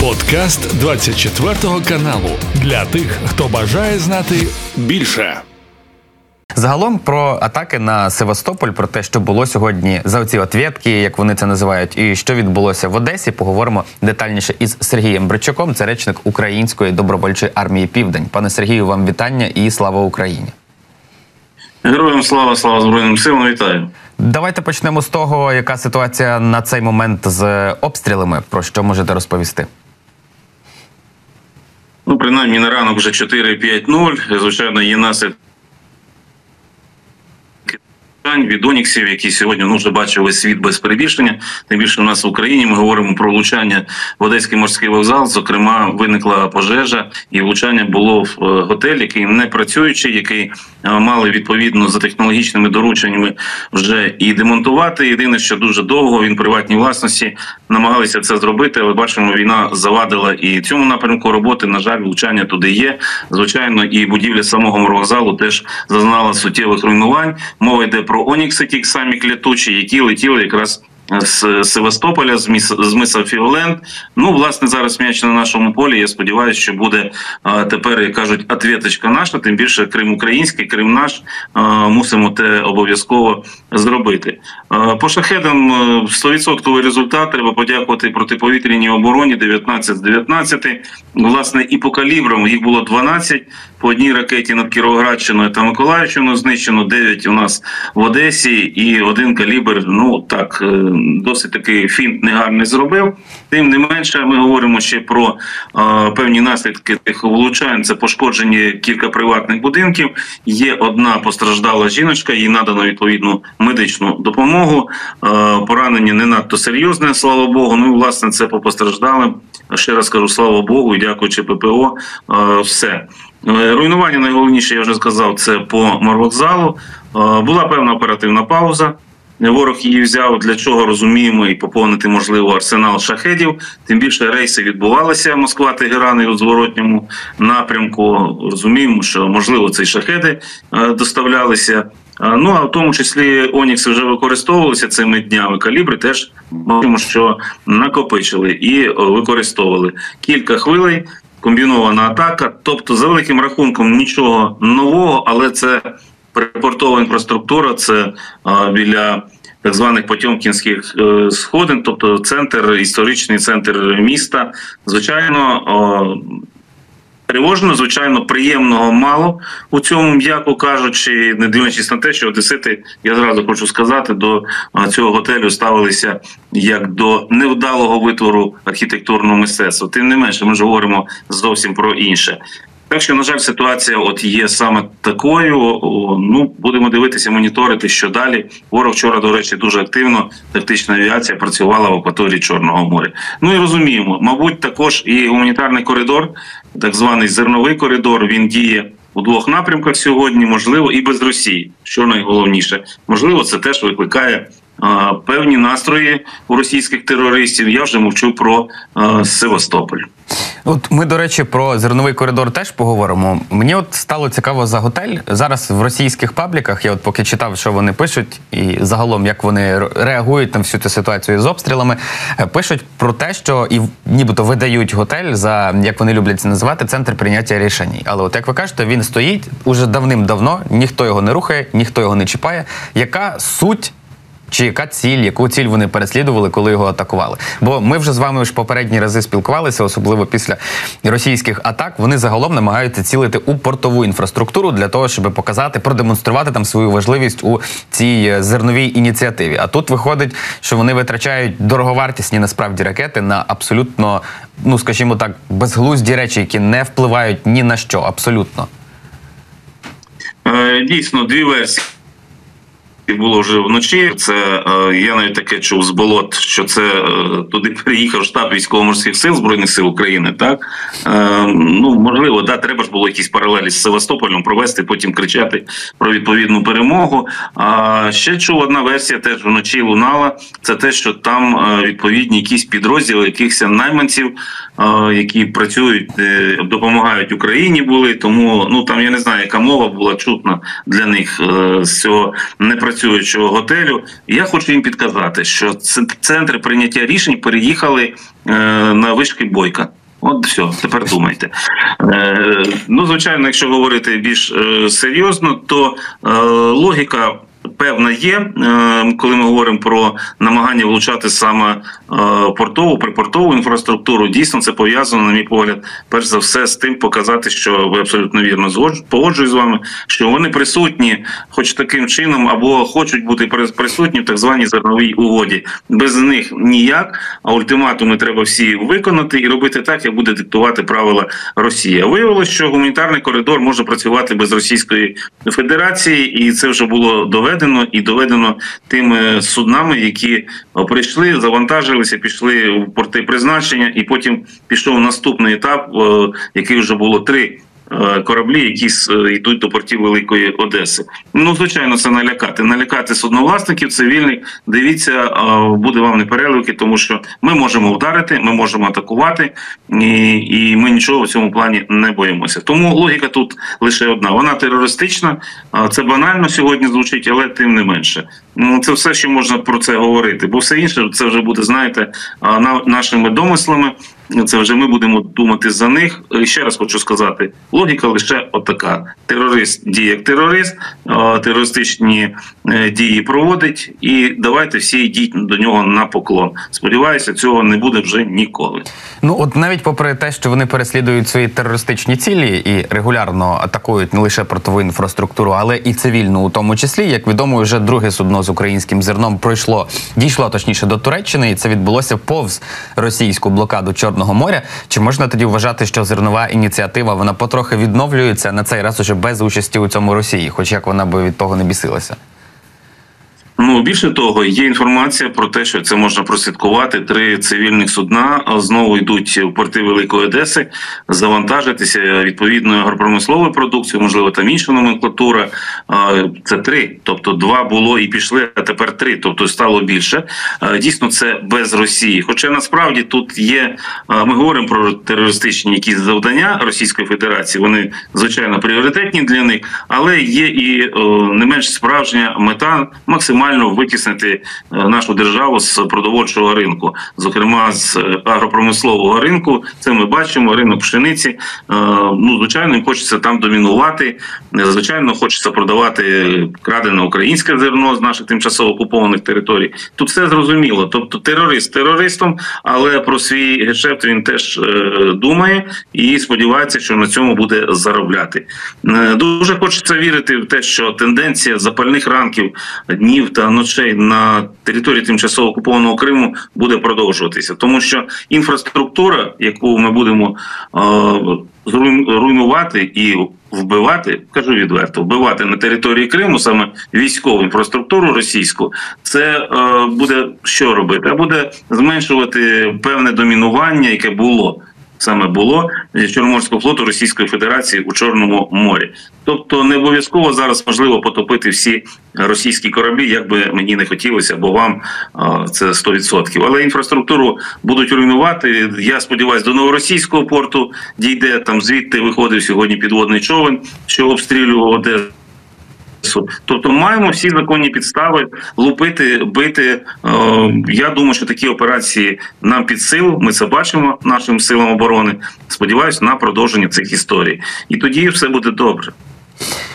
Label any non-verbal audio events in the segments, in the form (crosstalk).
Подкаст 24 каналу для тих, хто бажає знати більше. Загалом про атаки на Севастополь, про те, що було сьогодні за оці отвєтки, як вони це називають, і що відбулося в Одесі, поговоримо детальніше із Сергієм Бричуком, це речник Української добровольчої армії Південь. Пане Сергію, вам вітання і слава Україні. Героям слава, слава Збройним силам, вітаю. Давайте почнемо з того, яка ситуація на цей момент з обстрілами. Про що можете розповісти? Ну, принаймні на ранок вже 4-5-0. Звичайно, є наслідки від Оніксів, які сьогодні ну, вже бачили світ без перебільшення. Тим більше у нас в Україні ми говоримо про влучання в Одеський морський вокзал. Зокрема, виникла пожежа, і влучання було в е, готель, який не працюючий, який е, мали відповідно за технологічними дорученнями вже і демонтувати. Єдине, що дуже довго він приватній власності намагалися це зробити, але бачимо, війна завадила і цьому напрямку роботи. На жаль, влучання туди є. Звичайно, і будівля самого морвокзалу теж зазнала суттєвих руйнувань. Мова йде про Онікси, ті самі клятучі, які летіли якраз з Севастополя, з міс з миса Фіолент. Ну, власне, зараз м'яч на нашому полі. Я сподіваюся, що буде а, тепер, як кажуть, ответочка наша. Тим більше Крим український, Крим наш. А, мусимо те обов'язково зробити. А, по шахедам 100% е, результат. Треба подякувати протиповітряній обороні 19 з 19. Власне, і по калібрам їх було 12. По одній ракеті над Кіровоградщиною та Миколаївщиною знищено 9 у нас в Одесі, і один калібр. Ну так. Е, досить такий фінт негарний зробив. Тим не менше, ми говоримо ще про е, певні наслідки тих влучань. Це пошкоджені кілька приватних будинків. Є одна постраждала жіночка, їй надано відповідну медичну допомогу. Е, поранення не надто серйозне, слава Богу. Ну і власне це по постраждалим. Ще раз кажу, слава Богу, і дякуючи ППО, е, все. Е, руйнування найголовніше, я вже сказав, це по морвокзалу. Е, була певна оперативна пауза. Ворог її взяв для чого розуміємо і поповнити можливо арсенал шахедів. Тим більше рейси відбувалися Москва Тегеран і у зворотньому напрямку. Розуміємо, що можливо ці шахеди е, доставлялися. Ну а в тому числі Онікси вже використовувалися цими днями. Калібри теж бачимо, що накопичили і використовували кілька хвилей. Комбінована атака, тобто за великим рахунком нічого нового, але це припортова інфраструктура це біля так званих Потьомкінських е, сходин, тобто центр, історичний центр міста. Звичайно, тривожно, звичайно, приємного мало у цьому, м'яко кажучи, не дивлячись на те, що Одесити, я зразу хочу сказати, до цього готелю ставилися як до невдалого витвору архітектурного мистецтва. Тим не менше, ми ж говоримо зовсім про інше. Так що, на жаль, ситуація от є саме такою. Ну будемо дивитися, моніторити, що далі. Ворог вчора, до речі, дуже активно тактична авіація працювала в акваторії Чорного моря. Ну і розуміємо, мабуть, також і гуманітарний коридор, так званий зерновий коридор. Він діє у двох напрямках сьогодні. Можливо, і без Росії, що найголовніше, можливо, це теж викликає певні настрої у російських терористів. Я вже мовчу про Севастополь. От ми, до речі, про зерновий коридор теж поговоримо. Мені от стало цікаво за готель. Зараз в російських пабліках я от поки читав, що вони пишуть, і загалом як вони реагують на всю цю ситуацію з обстрілами, е, пишуть про те, що і нібито видають готель за як вони люблять це називати центр прийняття рішень. Але от як ви кажете, він стоїть уже давним-давно, ніхто його не рухає, ніхто його не чіпає. Яка суть чи яка ціль, яку ціль вони переслідували, коли його атакували? Бо ми вже з вами ж попередні рази спілкувалися, особливо після російських атак. Вони загалом намагаються цілити у портову інфраструктуру для того, щоб показати, продемонструвати там свою важливість у цій е, зерновій ініціативі. А тут виходить, що вони витрачають дороговартісні насправді ракети на абсолютно, ну скажімо так, безглузді речі, які не впливають ні на що, абсолютно. Е, дійсно, дві версії було вже вночі. Це е, я навіть таке чув з болот, що це е, туди приїхав штаб військово-морських сил збройних сил України. Так е, ну можливо, да, треба ж було якісь паралелі з Севастополем провести, потім кричати про відповідну перемогу. А ще чув одна версія, теж вночі лунала. Це те, що там відповідні якісь підрозділи, якихось найманців, які працюють, допомагають Україні. Були тому ну там я не знаю, яка мова була чутна для них з цього не працює працюючого готелю. Я хочу їм підказати, що центри прийняття рішень переїхали е, на вишки бойка. От все, тепер думайте. Е, ну, звичайно, якщо говорити більш е, серйозно, то логіка. Певна є, е, коли ми говоримо про намагання влучати саме е, портову припортову інфраструктуру. Дійсно, це пов'язано, на мій погляд, перш за все, з тим показати, що ви абсолютно вірно погоджуюсь з вами, що вони присутні, хоч таким чином, або хочуть бути прис- присутні в так званій зерновій угоді. Без них ніяк. А ультиматуми треба всі виконати і робити так, як буде диктувати правила Росія. Виявилося, що гуманітарний коридор може працювати без Російської Федерації, і це вже було доведено і доведено тими суднами, які е, прийшли, завантажилися, пішли в порти призначення, і потім пішов наступний етап, е, який вже було три. Е, Кораблі, які е, йдуть до портів Великої Одеси. Ну, звичайно, це налякати. Налякати судновласників, цивільних. Дивіться, е, буде вам не переливки, тому що ми можемо вдарити, ми можемо атакувати, і, і ми нічого в цьому плані не боїмося. Тому логіка тут лише одна: вона терористична. Це банально сьогодні звучить, але тим не менше. Ну, це все, що можна про це говорити, бо все інше це вже буде, знаєте, нашими домислами. Це вже ми будемо думати за них. Ще раз хочу сказати: логіка лише отака: терорист діє як терорист, терористичні е, дії проводить, і давайте всі йдіть до нього на поклон. Сподіваюся, цього не буде вже ніколи. Ну от навіть попри те, що вони переслідують свої терористичні цілі і регулярно атакують не лише портову інфраструктуру, але і цивільну, у тому числі, як відомо, вже друге судно з українським зерном пройшло, дійшло точніше до Туреччини, і це відбулося повз російську блокаду Чорного моря. Чи можна тоді вважати, що зернова ініціатива вона потрохи відновлюється на цей раз уже без участі у цьому Росії, хоч як вона би від того не бісилася? Ну більше того, є інформація про те, що це можна прослідкувати. Три цивільних судна знову йдуть в порти Великої Одеси, завантажитися відповідною агропромисловою продукцією, можливо, там інша номенклатура. Це три, тобто два було і пішли, а тепер три, тобто стало більше. Дійсно, це без Росії. Хоча насправді тут є. Ми говоримо про терористичні якісь завдання Російської Федерації. Вони звичайно пріоритетні для них, але є і не менш справжня мета максимально витіснити е, нашу державу з продовольчого ринку, зокрема з е, агропромислового ринку. Це ми бачимо. Ринок пшениці. Е, Ну звичайно, їм хочеться там домінувати. Звичайно, хочеться продавати крадене українське зерно з наших тимчасово окупованих територій. Тут все зрозуміло. Тобто терорист терористом, але про свій гешефт він теж думає і сподівається, що на цьому буде заробляти. Дуже хочеться вірити в те, що тенденція запальних ранків, днів та ночей на території тимчасово окупованого Криму буде продовжуватися, тому що інфраструктура, яку ми будемо е, і вбивати, кажу відверто, вбивати на території Криму саме військову інфраструктуру російську, це е, буде що робити? Буде зменшувати певне домінування, яке було. Саме було Чорноморського флоту Російської Федерації у Чорному морі. Тобто не обов'язково зараз можливо потопити всі російські кораблі, як би мені не хотілося, бо вам це 100%. Але інфраструктуру будуть руйнувати. Я сподіваюся, до новоросійського порту дійде там. Звідти виходив сьогодні підводний човен, що обстрілював Одесу. Тобто маємо всі законні підстави лупити, бити. Е, Я думаю, що такі операції нам під силу. Ми це бачимо нашим силам оборони. Сподіваюся на продовження цих історій, і тоді все буде добре.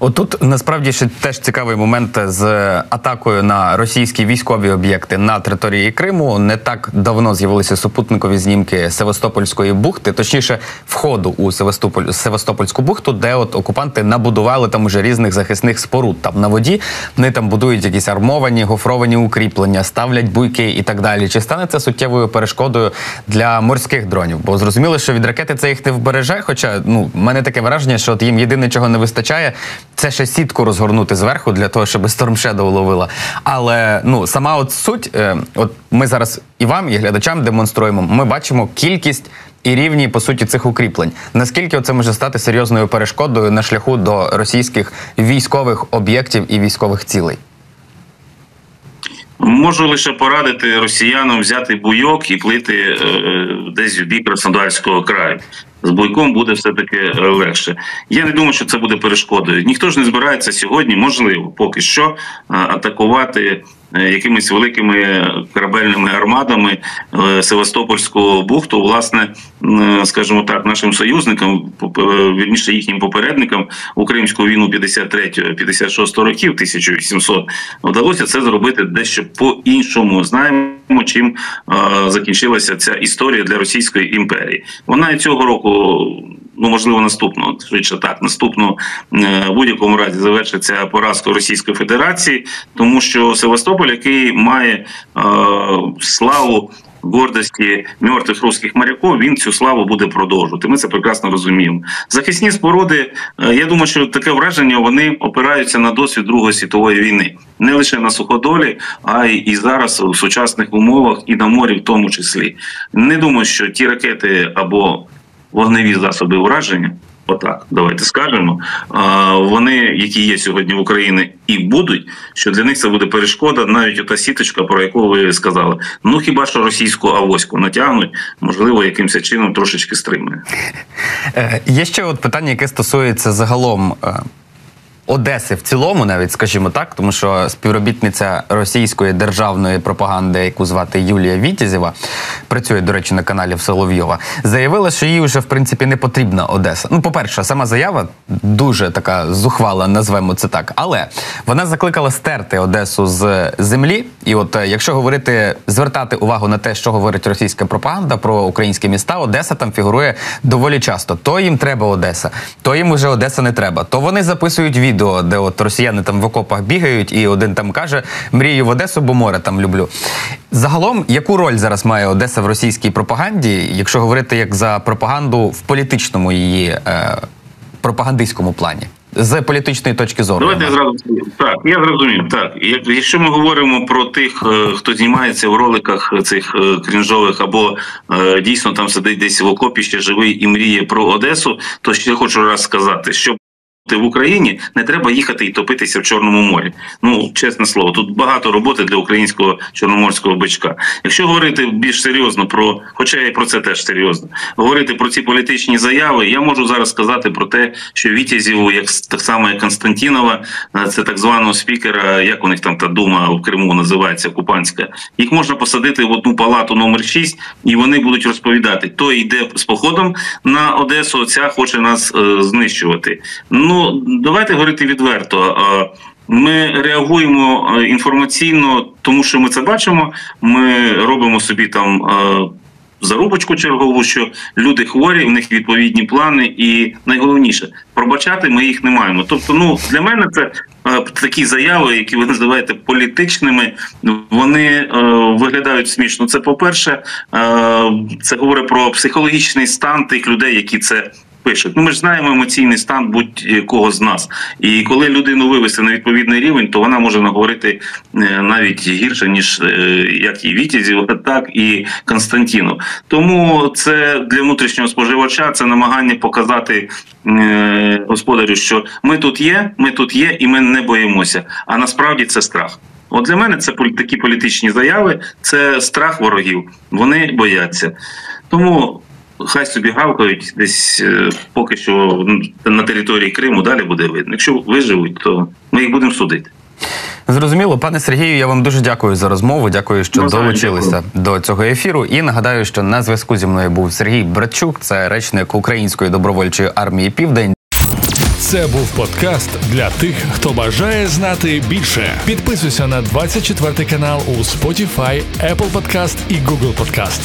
Отут насправді ще теж цікавий момент з атакою на російські військові об'єкти на території Криму. Не так давно з'явилися супутникові знімки Севастопольської бухти, точніше, входу у Севастополь Севастопольську бухту, де от окупанти набудували там уже різних захисних споруд. Там на воді вони там будують якісь армовані, гофровані укріплення, ставлять буйки і так далі. Чи стане це суттєвою перешкодою для морських дронів? Бо зрозуміло, що від ракети це їх не вбереже. Хоча ну мене таке враження, що от їм єдине, чого не вистачає, це ще сітку розгорнути зверху для того, щоб Storm Shadow ловила. Але ну сама от суть, е, от ми зараз і вам, і глядачам демонструємо. Ми бачимо кількість і рівні по суті цих укріплень. Наскільки це може стати серйозною перешкодою на шляху до російських військових об'єктів і військових цілей? Можу лише порадити росіянам взяти буйок і плити е, десь в бік Краснодарського краю. З буйком буде все таки е, легше. Я не думаю, що це буде перешкодою. Ніхто ж не збирається сьогодні, можливо, поки що е, атакувати е, якимись великими корабельними армадами е, Севастопольську бухту. Власне, м, скажімо так, нашим союзникам, е, вірніше їхнім попередникам у Кримську війну 53-56 років, 1800, вдалося це зробити дещо по-іншому. Знаємо, чим е, закінчилася ця історія для Російської імперії. Вона цього року. Ну, можливо, наступного швидше так. Наступного е, в будь-якому разі завершиться поразкою Російської Федерації, тому що Севастополь, який має е, славу гордості мертвих русських моряків, він цю славу буде продовжувати. Ми це прекрасно розуміємо. Захисні споруди, е, я думаю, що таке враження вони опираються на досвід Другої світової війни, не лише на суходолі, а й і зараз у сучасних умовах, і на морі, в тому числі. Не думаю, що ті ракети або вогневі засоби ураження. Отак, давайте скажемо. Вони, які є сьогодні в Україні, і будуть, що для них це буде перешкода, навіть ота сіточка, про яку ви сказали. Ну хіба що російську авоську натягнуть, можливо, якимось чином трошечки стримує. Е, Є ще от питання, яке стосується загалом е, Одеси в цілому, навіть скажімо так, тому що співробітниця російської державної пропаганди, яку звати Юлія Вітязєва, працює, до речі, на каналі Соловйова, заявила, що їй вже в принципі не потрібна Одеса. Ну, по-перше, сама заява дуже така зухвала, назвемо це так. Але вона закликала стерти Одесу з землі. І от е, якщо говорити, звертати увагу на те, що говорить російська пропаганда про українські міста, Одеса там фігурує доволі часто. То їм треба Одеса, то їм вже Одеса не треба. То вони записують відео, де от росіяни там в окопах бігають, і один там каже: мрію в Одесу, бо море там люблю. Загалом, яку роль зараз має Одеса в російській пропаганді, якщо говорити як за пропаганду в політичному її е, пропагандистському плані? З політичної точки зору. Давайте я зразу так. Я зрозумів. Так, Як- якщо ми говоримо про тих, е, хто знімається в роликах цих е, крінжових, або е, дійсно там сидить десь в окопі ще живий і мріє про Одесу, то ще хочу раз сказати, що в Україні не треба їхати і топитися в Чорному морі. Ну чесне слово, тут багато роботи для українського чорноморського бичка. Якщо говорити більш серйозно про, хоча і про це теж серйозно, говорити про ці політичні заяви, я можу зараз сказати про те, що Вітязіву, як так само як Константінова, е, це так званого спікера, як у них там та дума в Криму називається Купанська, їх можна посадити в одну палату номер 6, і вони будуть розповідати: той йде з походом на Одесу, ця хоче нас е, знищувати. Ну давайте говорити відверто. Ми реагуємо е, інформаційно, тому що ми це бачимо. Ми робимо собі там е, зарубочку чергову, що люди хворі, в них відповідні плани, і найголовніше пробачати ми їх не маємо. Тобто, ну для мене це е, такі заяви, які ви називаєте політичними, вони виглядають смішно. Це по-перше, е, це говорить про психологічний стан тих людей, які це. Пишуть, ну ми ж знаємо емоційний стан будь-кого з нас, і коли людину вивести на відповідний рівень, то вона може наговорити е, навіть гірше ніж е, як і Вітязів, (laughs) так і Константіну. Тому це для внутрішнього споживача це намагання показати е, господарю, що ми тут є, ми тут є, і ми не боїмося. А насправді це страх. От для мене це такі політичні заяви, це страх ворогів. Вони бояться. Тому хай собі гавкають десь е, поки що на території Криму далі буде видно. Якщо виживуть, то ми їх будемо судити. Зрозуміло, пане Сергію, я вам дуже дякую за розмову. Дякую, що Ну, долучилися до цього ефіру. І нагадаю, що на зв'язку зі мною був Сергій Братчук, це речник Української добровольчої армії Південь. Це був подкаст для тих, хто бажає знати більше. Підписуйся на 24 канал у Spotify, Apple Podcast і Google Podcast.